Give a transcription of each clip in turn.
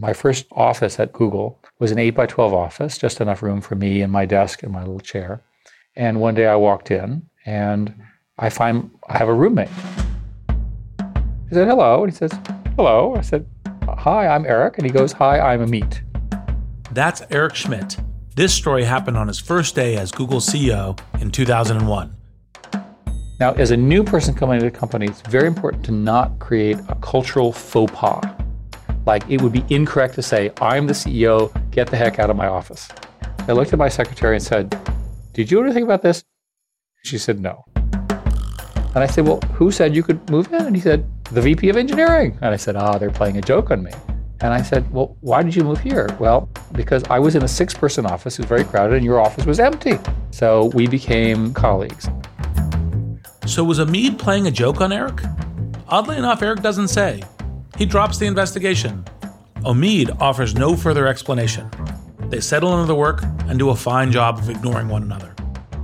My first office at Google was an 8 by 12 office, just enough room for me and my desk and my little chair. And one day I walked in and I find I have a roommate. He said, hello. And he says, hello. I said, hi, I'm Eric. And he goes, hi, I'm Amit. That's Eric Schmidt. This story happened on his first day as Google CEO in 2001. Now, as a new person coming into the company, it's very important to not create a cultural faux pas. Like, it would be incorrect to say, I'm the CEO, get the heck out of my office. I looked at my secretary and said, Did you know anything about this? She said, No. And I said, Well, who said you could move in? And he said, The VP of engineering. And I said, Ah, oh, they're playing a joke on me. And I said, Well, why did you move here? Well, because I was in a six person office, it was very crowded, and your office was empty. So we became colleagues. So was Amit playing a joke on Eric? Oddly enough, Eric doesn't say. He drops the investigation. Amit offers no further explanation. They settle into the work and do a fine job of ignoring one another.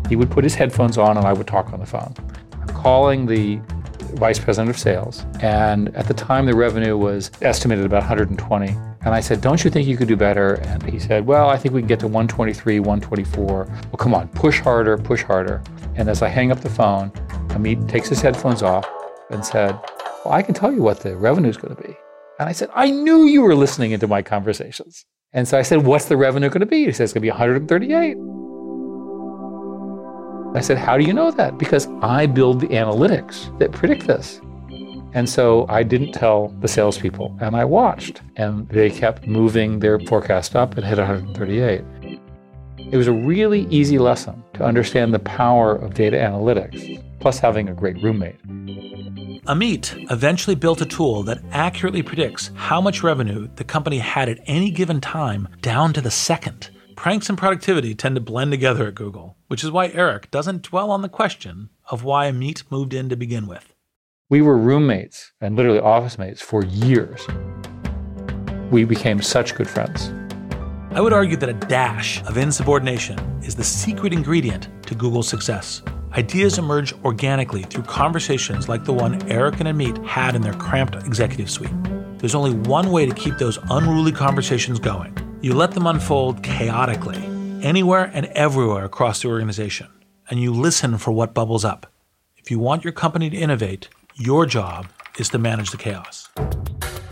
He would put his headphones on and I would talk on the phone. I'm calling the vice president of sales, and at the time the revenue was estimated about 120. And I said, Don't you think you could do better? And he said, Well, I think we can get to 123, 124. Well, come on, push harder, push harder. And as I hang up the phone, Amit takes his headphones off and said, Well, I can tell you what the revenue is going to be. And I said, I knew you were listening into my conversations. And so I said, What's the revenue going to be? He said, It's going to be 138. I said, How do you know that? Because I build the analytics that predict this. And so I didn't tell the salespeople, and I watched, and they kept moving their forecast up and hit 138. It was a really easy lesson to understand the power of data analytics, plus having a great roommate. Amit eventually built a tool that accurately predicts how much revenue the company had at any given time down to the second. Pranks and productivity tend to blend together at Google, which is why Eric doesn't dwell on the question of why Amit moved in to begin with. We were roommates and literally office mates for years. We became such good friends. I would argue that a dash of insubordination is the secret ingredient to Google's success. Ideas emerge organically through conversations like the one Eric and Amit had in their cramped executive suite. There's only one way to keep those unruly conversations going. You let them unfold chaotically, anywhere and everywhere across the organization, and you listen for what bubbles up. If you want your company to innovate, your job is to manage the chaos.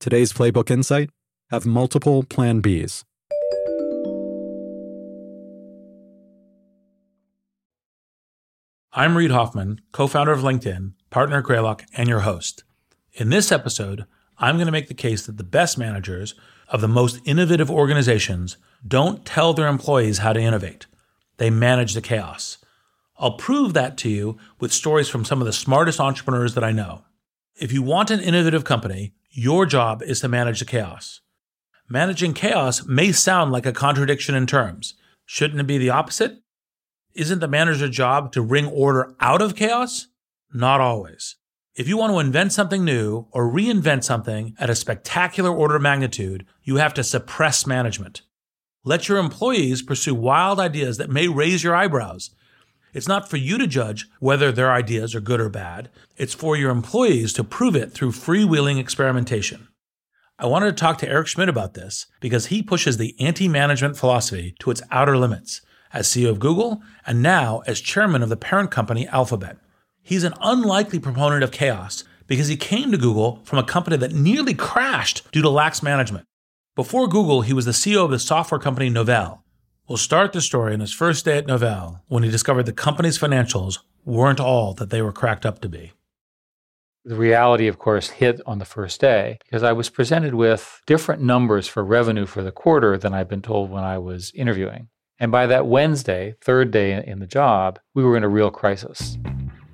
Today's Playbook Insight have multiple Plan Bs. I'm Reid Hoffman, co founder of LinkedIn, partner at Greylock, and your host. In this episode, I'm going to make the case that the best managers of the most innovative organizations don't tell their employees how to innovate, they manage the chaos. I'll prove that to you with stories from some of the smartest entrepreneurs that I know. If you want an innovative company, your job is to manage the chaos. Managing chaos may sound like a contradiction in terms. Shouldn't it be the opposite? Isn't the manager's job to bring order out of chaos? Not always. If you want to invent something new or reinvent something at a spectacular order of magnitude, you have to suppress management. Let your employees pursue wild ideas that may raise your eyebrows. It's not for you to judge whether their ideas are good or bad. It's for your employees to prove it through freewheeling experimentation. I wanted to talk to Eric Schmidt about this because he pushes the anti management philosophy to its outer limits as CEO of Google and now as chairman of the parent company Alphabet. He's an unlikely proponent of chaos because he came to Google from a company that nearly crashed due to lax management. Before Google, he was the CEO of the software company Novell. We'll start the story on his first day at Novell when he discovered the company's financials weren't all that they were cracked up to be. The reality, of course, hit on the first day because I was presented with different numbers for revenue for the quarter than I'd been told when I was interviewing. And by that Wednesday, third day in the job, we were in a real crisis.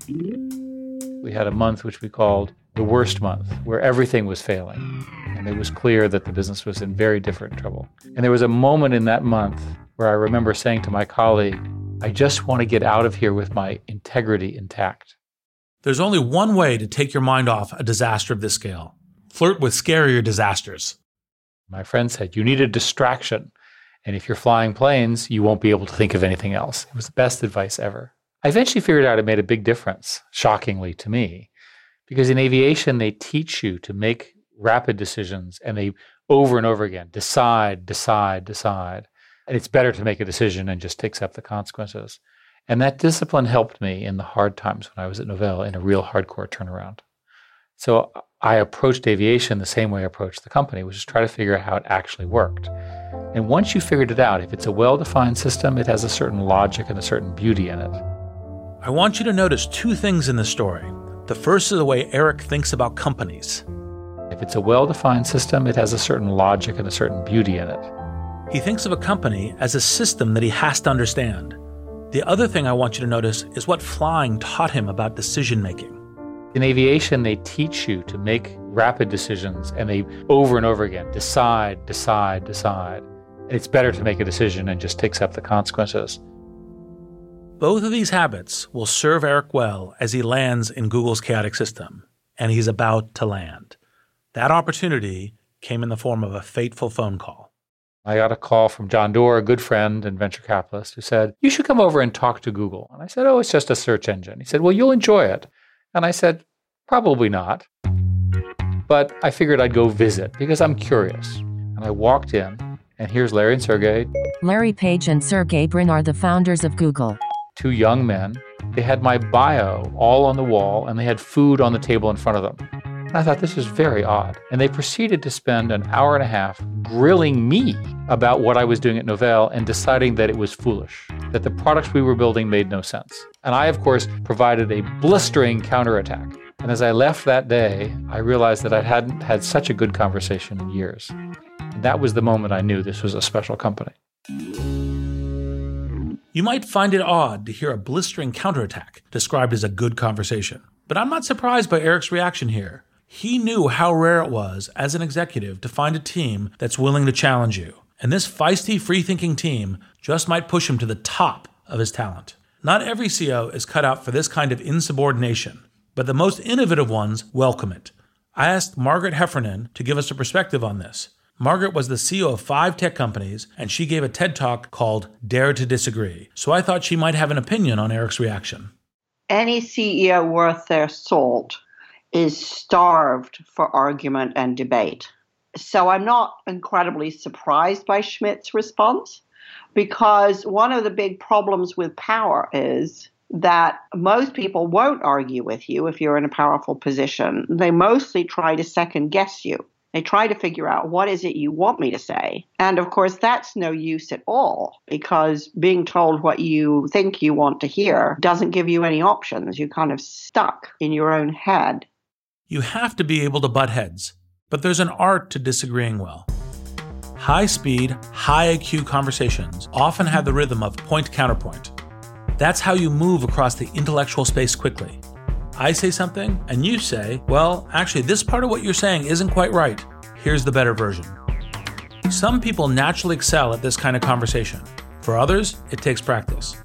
We had a month which we called the worst month, where everything was failing. And it was clear that the business was in very different trouble. And there was a moment in that month where I remember saying to my colleague, I just want to get out of here with my integrity intact. There's only one way to take your mind off a disaster of this scale flirt with scarier disasters. My friend said, You need a distraction. And if you're flying planes, you won't be able to think of anything else. It was the best advice ever. I eventually figured out it made a big difference, shockingly to me, because in aviation, they teach you to make rapid decisions and they over and over again decide, decide, decide. And it's better to make a decision and just accept the consequences. And that discipline helped me in the hard times when I was at Novell in a real hardcore turnaround. So I approached aviation the same way I approached the company, which is try to figure out how it actually worked. And once you figured it out, if it's a well defined system, it has a certain logic and a certain beauty in it. I want you to notice two things in the story. The first is the way Eric thinks about companies. If it's a well defined system, it has a certain logic and a certain beauty in it. He thinks of a company as a system that he has to understand. The other thing I want you to notice is what flying taught him about decision making. In aviation, they teach you to make rapid decisions and they over and over again decide, decide, decide. And it's better to make a decision and just accept the consequences. Both of these habits will serve Eric well as he lands in Google's chaotic system, and he's about to land. That opportunity came in the form of a fateful phone call. I got a call from John Doerr, a good friend and venture capitalist, who said, You should come over and talk to Google. And I said, Oh, it's just a search engine. He said, Well, you'll enjoy it. And I said, Probably not. But I figured I'd go visit because I'm curious. And I walked in, and here's Larry and Sergey. Larry Page and Sergey Brin are the founders of Google two young men. They had my bio all on the wall and they had food on the table in front of them. I thought this was very odd. And they proceeded to spend an hour and a half grilling me about what I was doing at Novell and deciding that it was foolish, that the products we were building made no sense. And I, of course, provided a blistering counterattack. And as I left that day, I realized that I hadn't had such a good conversation in years. And that was the moment I knew this was a special company. You might find it odd to hear a blistering counterattack described as a good conversation, but I'm not surprised by Eric's reaction here. He knew how rare it was as an executive to find a team that's willing to challenge you. And this feisty, free thinking team just might push him to the top of his talent. Not every CEO is cut out for this kind of insubordination, but the most innovative ones welcome it. I asked Margaret Heffernan to give us a perspective on this. Margaret was the CEO of five tech companies, and she gave a TED talk called Dare to Disagree. So I thought she might have an opinion on Eric's reaction. Any CEO worth their salt is starved for argument and debate. So I'm not incredibly surprised by Schmidt's response because one of the big problems with power is that most people won't argue with you if you're in a powerful position. They mostly try to second guess you. They try to figure out what is it you want me to say. And of course, that's no use at all because being told what you think you want to hear doesn't give you any options. You're kind of stuck in your own head. You have to be able to butt heads, but there's an art to disagreeing well. High speed, high IQ conversations often have the rhythm of point counterpoint. That's how you move across the intellectual space quickly. I say something, and you say, well, actually, this part of what you're saying isn't quite right. Here's the better version. Some people naturally excel at this kind of conversation. For others, it takes practice.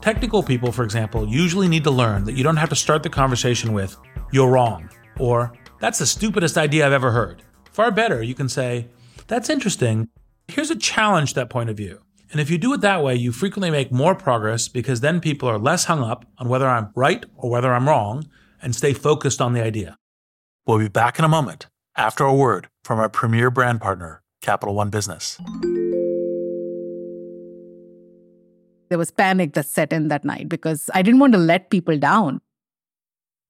Technical people, for example, usually need to learn that you don't have to start the conversation with, you're wrong, or that's the stupidest idea I've ever heard. Far better, you can say, that's interesting. Here's a challenge to that point of view. And if you do it that way, you frequently make more progress because then people are less hung up on whether I'm right or whether I'm wrong and stay focused on the idea. We'll be back in a moment after a word from our premier brand partner, Capital One Business. There was panic that set in that night because I didn't want to let people down.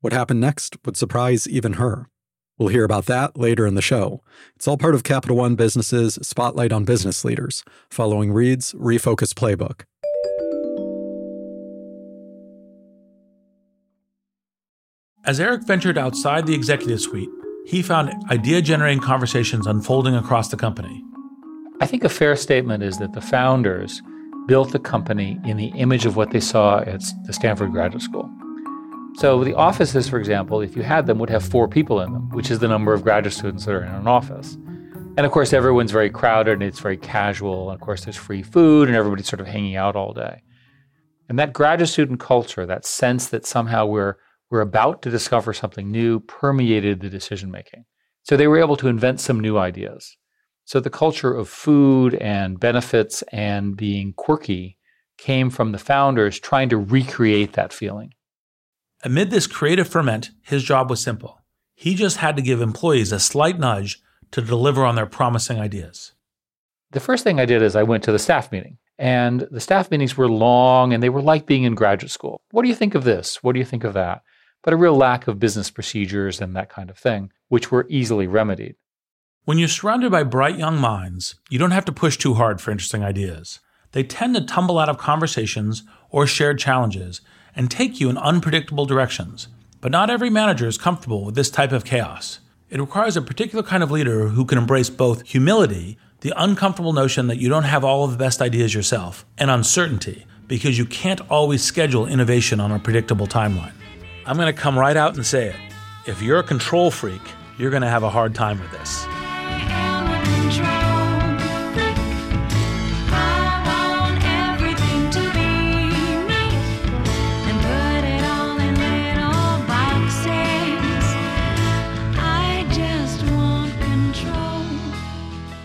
What happened next would surprise even her. We'll hear about that later in the show. It's all part of Capital One Business's Spotlight on Business Leaders, following Reid's Refocus Playbook. As Eric ventured outside the executive suite, he found idea generating conversations unfolding across the company. I think a fair statement is that the founders built the company in the image of what they saw at the Stanford Graduate School. So the offices, for example, if you had them, would have four people in them, which is the number of graduate students that are in an office. And of course, everyone's very crowded and it's very casual. And of course, there's free food and everybody's sort of hanging out all day. And that graduate student culture, that sense that somehow we're we're about to discover something new, permeated the decision making. So they were able to invent some new ideas. So the culture of food and benefits and being quirky came from the founders trying to recreate that feeling. Amid this creative ferment, his job was simple. He just had to give employees a slight nudge to deliver on their promising ideas. The first thing I did is I went to the staff meeting. And the staff meetings were long and they were like being in graduate school. What do you think of this? What do you think of that? But a real lack of business procedures and that kind of thing, which were easily remedied. When you're surrounded by bright young minds, you don't have to push too hard for interesting ideas. They tend to tumble out of conversations or shared challenges and take you in unpredictable directions. But not every manager is comfortable with this type of chaos. It requires a particular kind of leader who can embrace both humility, the uncomfortable notion that you don't have all of the best ideas yourself, and uncertainty, because you can't always schedule innovation on a predictable timeline. I'm going to come right out and say it. If you're a control freak, you're going to have a hard time with this.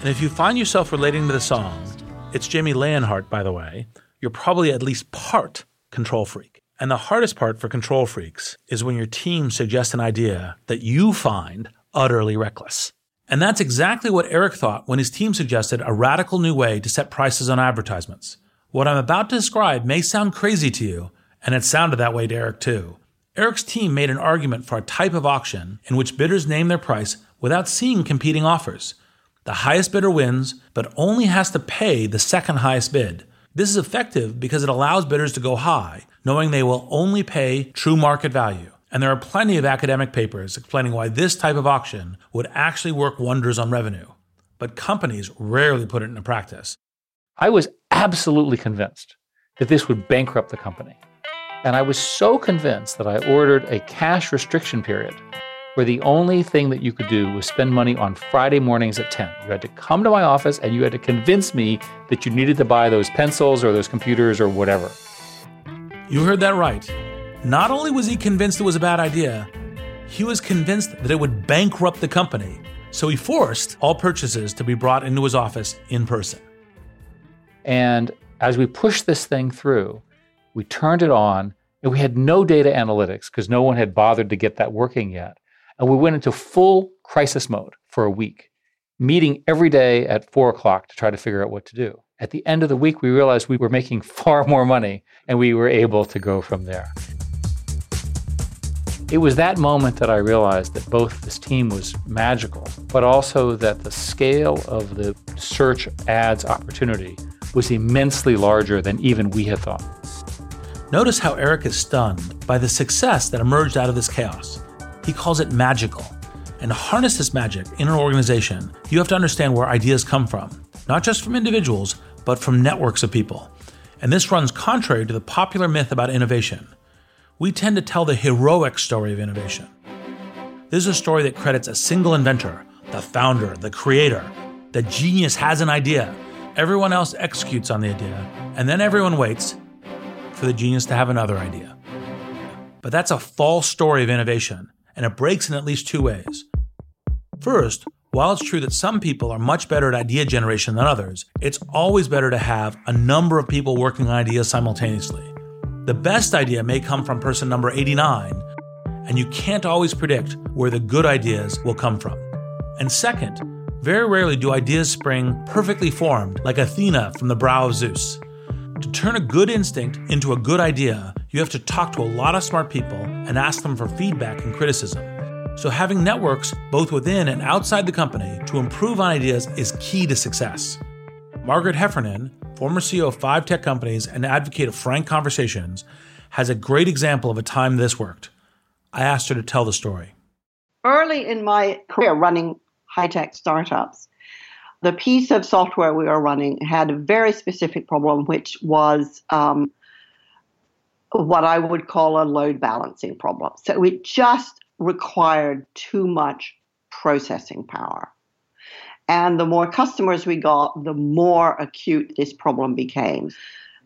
And if you find yourself relating to the song, it's Jamie Leonhardt, by the way, you're probably at least part control freak. And the hardest part for control freaks is when your team suggests an idea that you find utterly reckless. And that's exactly what Eric thought when his team suggested a radical new way to set prices on advertisements. What I'm about to describe may sound crazy to you, and it sounded that way to Eric too. Eric's team made an argument for a type of auction in which bidders name their price without seeing competing offers. The highest bidder wins, but only has to pay the second highest bid. This is effective because it allows bidders to go high, knowing they will only pay true market value. And there are plenty of academic papers explaining why this type of auction would actually work wonders on revenue. But companies rarely put it into practice. I was absolutely convinced that this would bankrupt the company. And I was so convinced that I ordered a cash restriction period where the only thing that you could do was spend money on Friday mornings at 10. You had to come to my office and you had to convince me that you needed to buy those pencils or those computers or whatever. You heard that right. Not only was he convinced it was a bad idea, he was convinced that it would bankrupt the company. So he forced all purchases to be brought into his office in person. And as we pushed this thing through, we turned it on and we had no data analytics because no one had bothered to get that working yet. And we went into full crisis mode for a week, meeting every day at four o'clock to try to figure out what to do. At the end of the week, we realized we were making far more money and we were able to go from there. It was that moment that I realized that both this team was magical, but also that the scale of the search ads opportunity was immensely larger than even we had thought. Notice how Eric is stunned by the success that emerged out of this chaos. He calls it magical. And to harness this magic in an organization, you have to understand where ideas come from, not just from individuals, but from networks of people. And this runs contrary to the popular myth about innovation. We tend to tell the heroic story of innovation. This is a story that credits a single inventor, the founder, the creator. The genius has an idea. Everyone else executes on the idea, and then everyone waits for the genius to have another idea. But that's a false story of innovation and it breaks in at least two ways. First, while it's true that some people are much better at idea generation than others, it's always better to have a number of people working on ideas simultaneously. The best idea may come from person number 89, and you can't always predict where the good ideas will come from. And second, very rarely do ideas spring perfectly formed like Athena from the brow of Zeus. To turn a good instinct into a good idea, you have to talk to a lot of smart people and ask them for feedback and criticism. So, having networks both within and outside the company to improve on ideas is key to success. Margaret Heffernan, former CEO of five tech companies and advocate of frank conversations, has a great example of a time this worked. I asked her to tell the story. Early in my career running high tech startups, the piece of software we were running had a very specific problem, which was um, what I would call a load balancing problem. So it just required too much processing power. And the more customers we got, the more acute this problem became.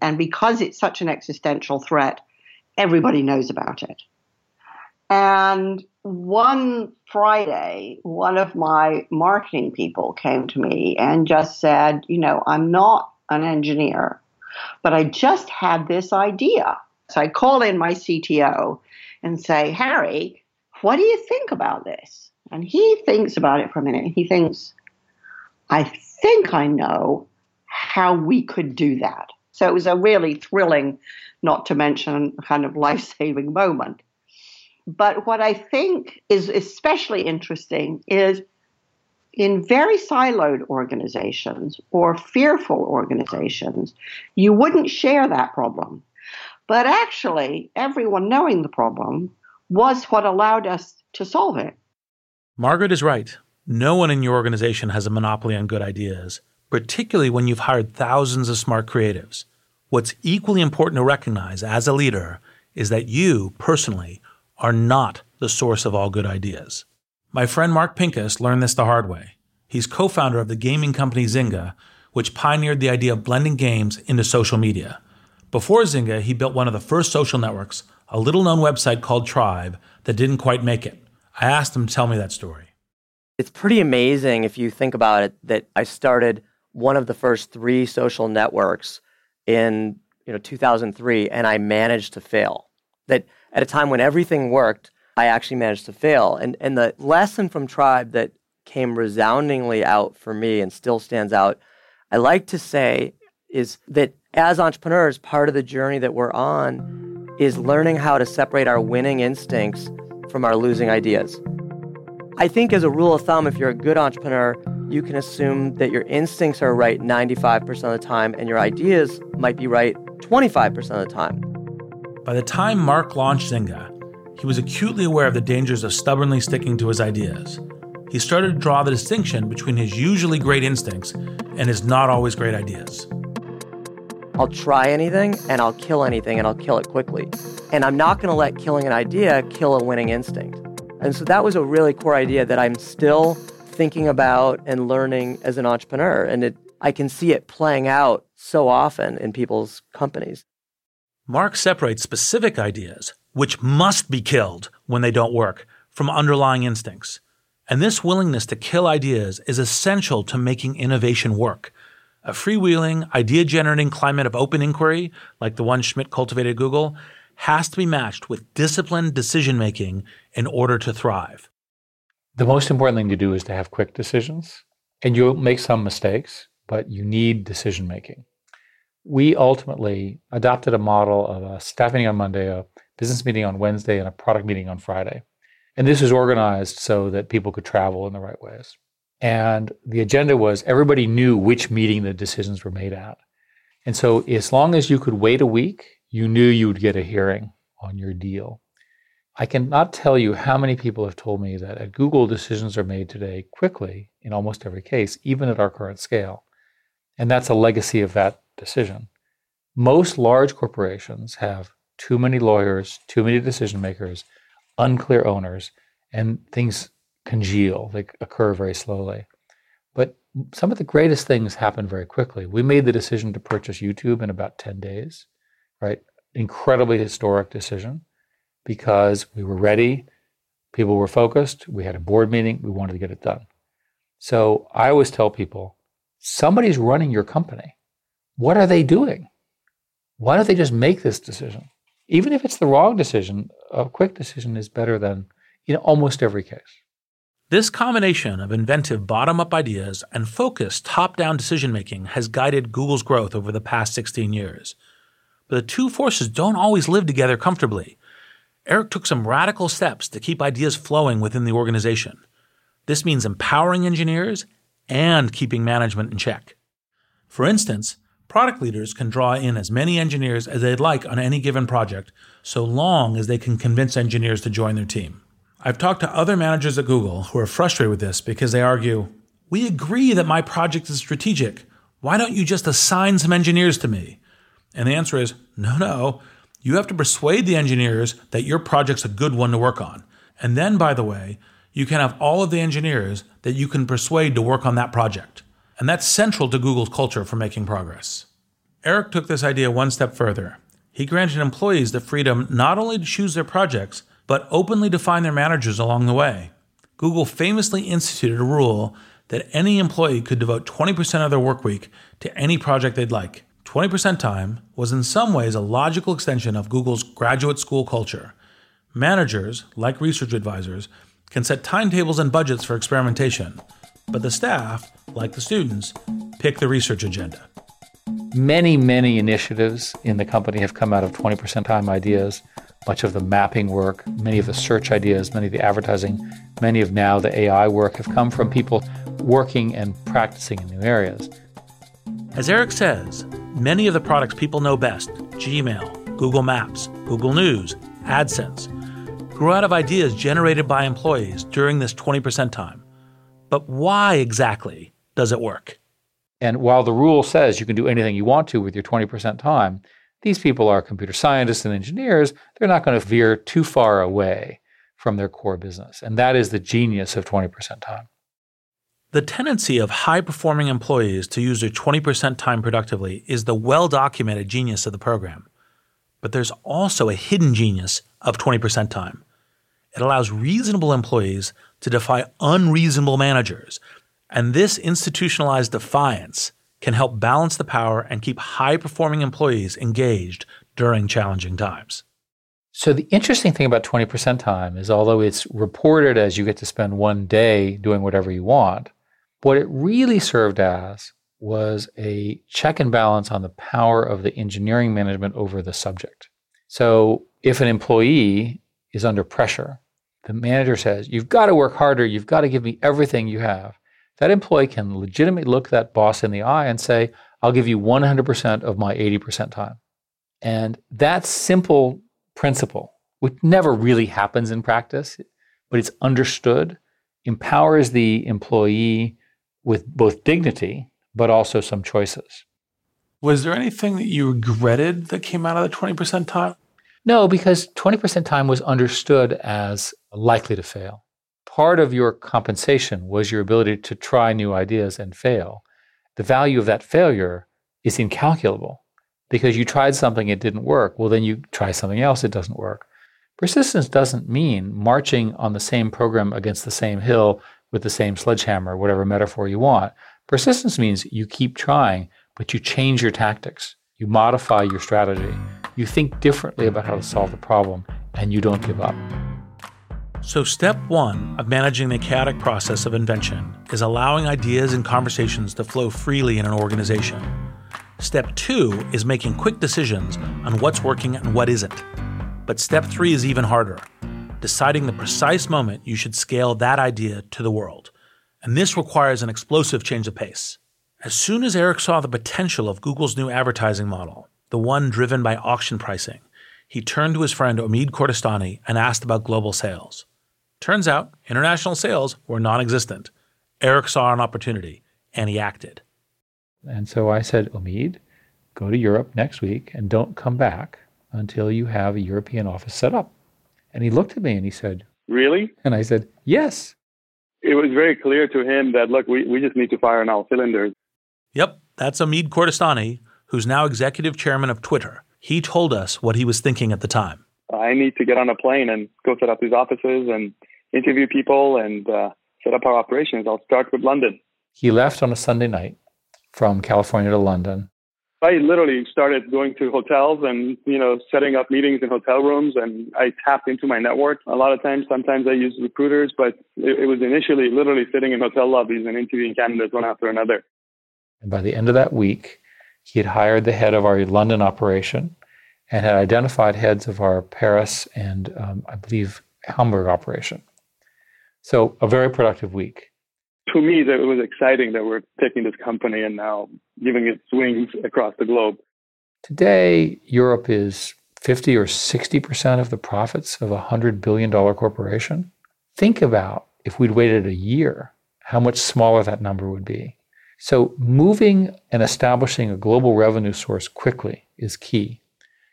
And because it's such an existential threat, everybody knows about it. And one Friday, one of my marketing people came to me and just said, You know, I'm not an engineer, but I just had this idea. So I call in my CTO and say, Harry, what do you think about this? And he thinks about it for a minute. He thinks, I think I know how we could do that. So it was a really thrilling, not to mention kind of life saving moment. But what I think is especially interesting is in very siloed organizations or fearful organizations, you wouldn't share that problem. But actually, everyone knowing the problem was what allowed us to solve it. Margaret is right. No one in your organization has a monopoly on good ideas, particularly when you've hired thousands of smart creatives. What's equally important to recognize as a leader is that you, personally, are not the source of all good ideas. My friend Mark Pincus learned this the hard way. He's co founder of the gaming company Zynga, which pioneered the idea of blending games into social media. Before Zynga, he built one of the first social networks, a little known website called Tribe, that didn't quite make it. I asked him to tell me that story. It's pretty amazing if you think about it that I started one of the first three social networks in you know 2003 and I managed to fail. That at a time when everything worked, I actually managed to fail. And and the lesson from Tribe that came resoundingly out for me and still stands out, I like to say is that as entrepreneurs, part of the journey that we're on is learning how to separate our winning instincts from our losing ideas. I think, as a rule of thumb, if you're a good entrepreneur, you can assume that your instincts are right 95% of the time and your ideas might be right 25% of the time. By the time Mark launched Zynga, he was acutely aware of the dangers of stubbornly sticking to his ideas. He started to draw the distinction between his usually great instincts and his not always great ideas. I'll try anything and I'll kill anything and I'll kill it quickly. And I'm not going to let killing an idea kill a winning instinct. And so that was a really core idea that I'm still thinking about and learning as an entrepreneur. And it, I can see it playing out so often in people's companies. Mark separates specific ideas, which must be killed when they don't work, from underlying instincts. And this willingness to kill ideas is essential to making innovation work. A freewheeling, idea generating climate of open inquiry, like the one Schmidt cultivated at Google, has to be matched with disciplined decision making in order to thrive. The most important thing to do is to have quick decisions. And you'll make some mistakes, but you need decision making. We ultimately adopted a model of a staff meeting on Monday, a business meeting on Wednesday, and a product meeting on Friday. And this was organized so that people could travel in the right ways. And the agenda was everybody knew which meeting the decisions were made at. And so, as long as you could wait a week, you knew you would get a hearing on your deal. I cannot tell you how many people have told me that at Google, decisions are made today quickly in almost every case, even at our current scale. And that's a legacy of that decision. Most large corporations have too many lawyers, too many decision makers, unclear owners, and things congeal. They occur very slowly. But some of the greatest things happen very quickly. We made the decision to purchase YouTube in about 10 days right? Incredibly historic decision because we were ready, people were focused, we had a board meeting, we wanted to get it done. So I always tell people somebody's running your company. What are they doing? Why don't they just make this decision? Even if it's the wrong decision, a quick decision is better than in almost every case. This combination of inventive bottom up ideas and focused top down decision making has guided Google's growth over the past 16 years. But the two forces don't always live together comfortably. Eric took some radical steps to keep ideas flowing within the organization. This means empowering engineers and keeping management in check. For instance, product leaders can draw in as many engineers as they'd like on any given project, so long as they can convince engineers to join their team. I've talked to other managers at Google who are frustrated with this because they argue, We agree that my project is strategic. Why don't you just assign some engineers to me? And the answer is no, no. You have to persuade the engineers that your project's a good one to work on. And then, by the way, you can have all of the engineers that you can persuade to work on that project. And that's central to Google's culture for making progress. Eric took this idea one step further. He granted employees the freedom not only to choose their projects, but openly define their managers along the way. Google famously instituted a rule that any employee could devote 20% of their work week to any project they'd like. 20% time was in some ways a logical extension of Google's graduate school culture. Managers, like research advisors, can set timetables and budgets for experimentation, but the staff, like the students, pick the research agenda. Many, many initiatives in the company have come out of 20% time ideas. Much of the mapping work, many of the search ideas, many of the advertising, many of now the AI work have come from people working and practicing in new areas. As Eric says, Many of the products people know best Gmail, Google Maps, Google News, AdSense grew out of ideas generated by employees during this 20% time. But why exactly does it work? And while the rule says you can do anything you want to with your 20% time, these people are computer scientists and engineers. They're not going to veer too far away from their core business. And that is the genius of 20% time. The tendency of high performing employees to use their 20% time productively is the well documented genius of the program. But there's also a hidden genius of 20% time. It allows reasonable employees to defy unreasonable managers. And this institutionalized defiance can help balance the power and keep high performing employees engaged during challenging times. So, the interesting thing about 20% time is although it's reported as you get to spend one day doing whatever you want, what it really served as was a check and balance on the power of the engineering management over the subject. So if an employee is under pressure, the manager says, You've got to work harder. You've got to give me everything you have. That employee can legitimately look that boss in the eye and say, I'll give you 100% of my 80% time. And that simple principle, which never really happens in practice, but it's understood, empowers the employee with both dignity, but also some choices. Was there anything that you regretted that came out of the 20% time? No, because 20% time was understood as likely to fail. Part of your compensation was your ability to try new ideas and fail. The value of that failure is incalculable because you tried something, it didn't work. Well, then you try something else, it doesn't work. Persistence doesn't mean marching on the same program against the same hill with the same sledgehammer, whatever metaphor you want. Persistence means you keep trying, but you change your tactics, you modify your strategy, you think differently about how to solve the problem, and you don't give up. So, step one of managing the chaotic process of invention is allowing ideas and conversations to flow freely in an organization. Step two is making quick decisions on what's working and what isn't. But step three is even harder deciding the precise moment you should scale that idea to the world. And this requires an explosive change of pace. As soon as Eric saw the potential of Google's new advertising model, the one driven by auction pricing, he turned to his friend Omid Kordestani and asked about global sales. Turns out, international sales were non existent. Eric saw an opportunity, and he acted. And so I said, Omid, go to Europe next week and don't come back until you have a European office set up. And he looked at me and he said, Really? And I said, Yes. It was very clear to him that, look, we, we just need to fire on all cylinders. Yep, that's Omid Kordestani, who's now executive chairman of Twitter. He told us what he was thinking at the time. I need to get on a plane and go set up these offices and interview people and uh, set up our operations. I'll start with London. He left on a Sunday night from California to London. I literally started going to hotels and, you know, setting up meetings in hotel rooms and I tapped into my network. A lot of times, sometimes I use recruiters, but it, it was initially literally sitting in hotel lobbies and interviewing candidates one after another. And by the end of that week, he had hired the head of our London operation and had identified heads of our Paris and, um, I believe, Hamburg operation. So a very productive week to me, that it was exciting that we're taking this company and now giving it wings across the globe. Today, Europe is 50 or 60% of the profits of a $100 billion corporation. Think about if we'd waited a year, how much smaller that number would be. So, moving and establishing a global revenue source quickly is key.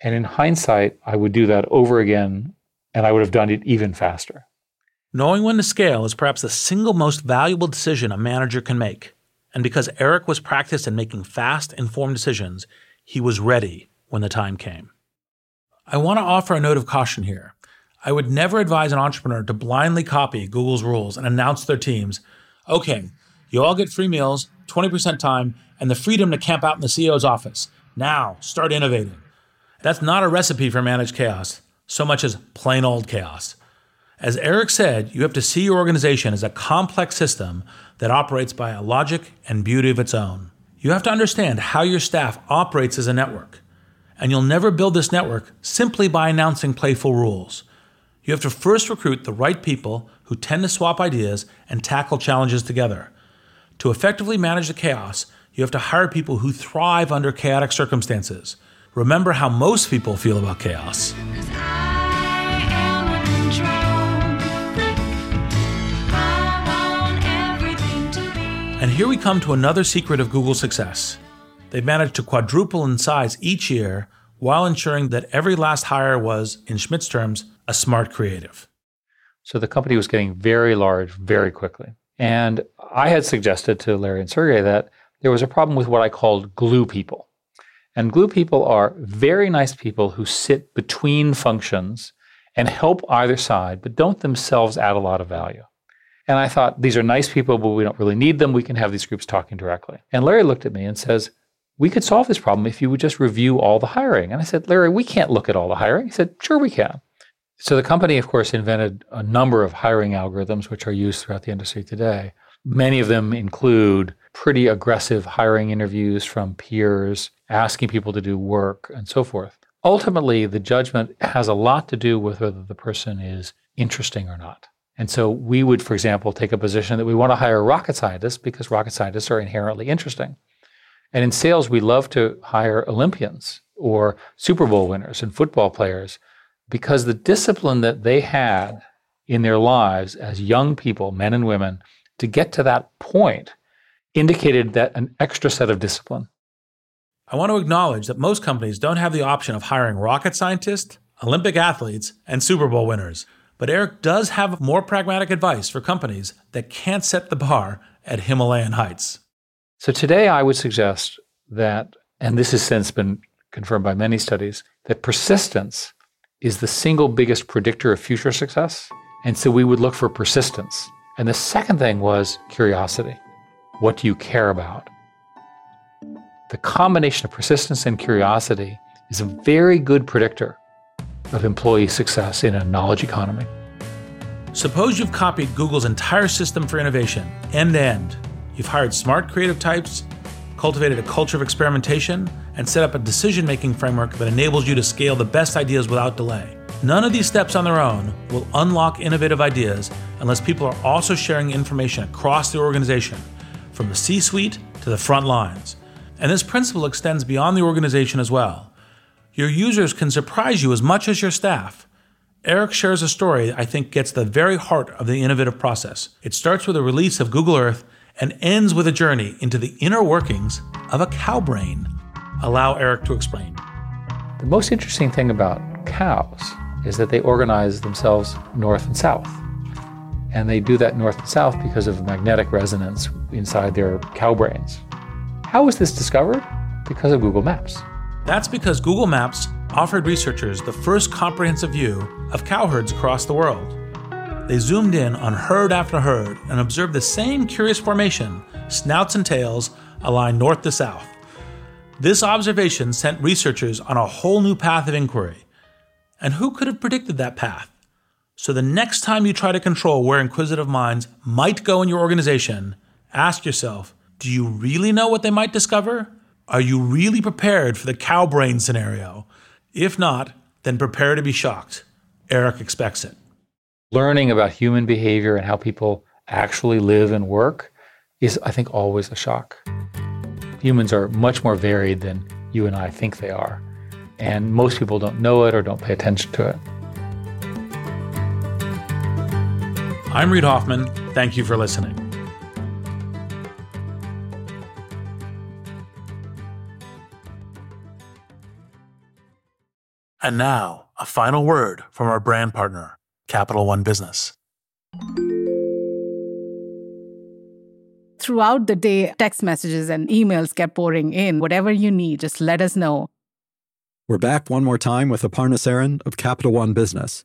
And in hindsight, I would do that over again, and I would have done it even faster. Knowing when to scale is perhaps the single most valuable decision a manager can make. And because Eric was practiced in making fast, informed decisions, he was ready when the time came. I want to offer a note of caution here. I would never advise an entrepreneur to blindly copy Google's rules and announce their teams, okay, you all get free meals, 20% time, and the freedom to camp out in the CEO's office. Now, start innovating. That's not a recipe for managed chaos, so much as plain old chaos. As Eric said, you have to see your organization as a complex system that operates by a logic and beauty of its own. You have to understand how your staff operates as a network. And you'll never build this network simply by announcing playful rules. You have to first recruit the right people who tend to swap ideas and tackle challenges together. To effectively manage the chaos, you have to hire people who thrive under chaotic circumstances. Remember how most people feel about chaos. And here we come to another secret of Google's success. They've managed to quadruple in size each year while ensuring that every last hire was, in Schmidt's terms, a smart creative. So the company was getting very large very quickly. And I had suggested to Larry and Sergey that there was a problem with what I called glue people. And glue people are very nice people who sit between functions and help either side, but don't themselves add a lot of value. And I thought, these are nice people, but we don't really need them. We can have these groups talking directly. And Larry looked at me and says, we could solve this problem if you would just review all the hiring. And I said, Larry, we can't look at all the hiring. He said, sure, we can. So the company, of course, invented a number of hiring algorithms which are used throughout the industry today. Many of them include pretty aggressive hiring interviews from peers, asking people to do work, and so forth. Ultimately, the judgment has a lot to do with whether the person is interesting or not. And so we would, for example, take a position that we want to hire rocket scientists because rocket scientists are inherently interesting. And in sales, we love to hire Olympians or Super Bowl winners and football players because the discipline that they had in their lives as young people, men and women, to get to that point indicated that an extra set of discipline. I want to acknowledge that most companies don't have the option of hiring rocket scientists, Olympic athletes, and Super Bowl winners. But Eric does have more pragmatic advice for companies that can't set the bar at Himalayan heights. So today I would suggest that, and this has since been confirmed by many studies, that persistence is the single biggest predictor of future success. And so we would look for persistence. And the second thing was curiosity. What do you care about? The combination of persistence and curiosity is a very good predictor of employee success in a knowledge economy. Suppose you've copied Google's entire system for innovation, end to end. You've hired smart creative types, cultivated a culture of experimentation, and set up a decision making framework that enables you to scale the best ideas without delay. None of these steps on their own will unlock innovative ideas unless people are also sharing information across the organization, from the C suite to the front lines. And this principle extends beyond the organization as well. Your users can surprise you as much as your staff. Eric shares a story I think gets the very heart of the innovative process. It starts with a release of Google Earth and ends with a journey into the inner workings of a cow brain. Allow Eric to explain. The most interesting thing about cows is that they organize themselves north and south. And they do that north and south because of magnetic resonance inside their cow brains. How was this discovered? Because of Google Maps. That's because Google Maps offered researchers the first comprehensive view of cow herds across the world. They zoomed in on herd after herd and observed the same curious formation, snouts and tails, aligned north to south. This observation sent researchers on a whole new path of inquiry. And who could have predicted that path? So the next time you try to control where inquisitive minds might go in your organization, ask yourself do you really know what they might discover? Are you really prepared for the cow brain scenario? If not, then prepare to be shocked. Eric expects it. Learning about human behavior and how people actually live and work is, I think, always a shock. Humans are much more varied than you and I think they are. And most people don't know it or don't pay attention to it. I'm Reid Hoffman. Thank you for listening. And now, a final word from our brand partner, Capital One Business. Throughout the day, text messages and emails kept pouring in. Whatever you need, just let us know. We're back one more time with Aparna Saran of Capital One Business.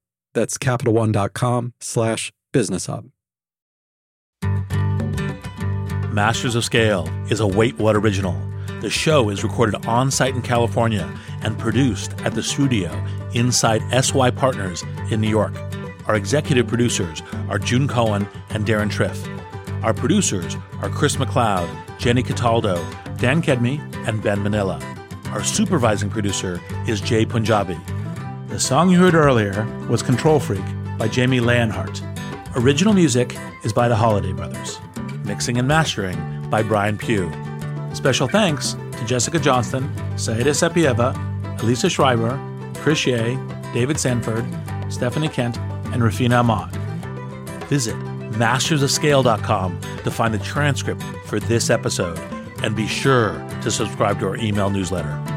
That's CapitalOne.com slash business hub. Masters of Scale is a Wait What original. The show is recorded on site in California and produced at the studio inside SY Partners in New York. Our executive producers are June Cohen and Deron Triff. Our producers are Chris McLeod, Jenny Cataldo, Dan Kedmi, and Ben Manila. Our supervising producer is Jay Punjabi. The song you heard earlier was Control Freak by Jamie Leonhart. Original music is by the Holladay Brothers. Mixing and mastering by Brian Pugh. Special thanks to Jessica Johnston, Saida Sapieva, Elisa Schreiber, Chris Yeh, David Sanford, Stephanie Kent, and Rafina Ahmad. Visit mastersofscale.com to find the transcript for this episode and be sure to subscribe to our email newsletter.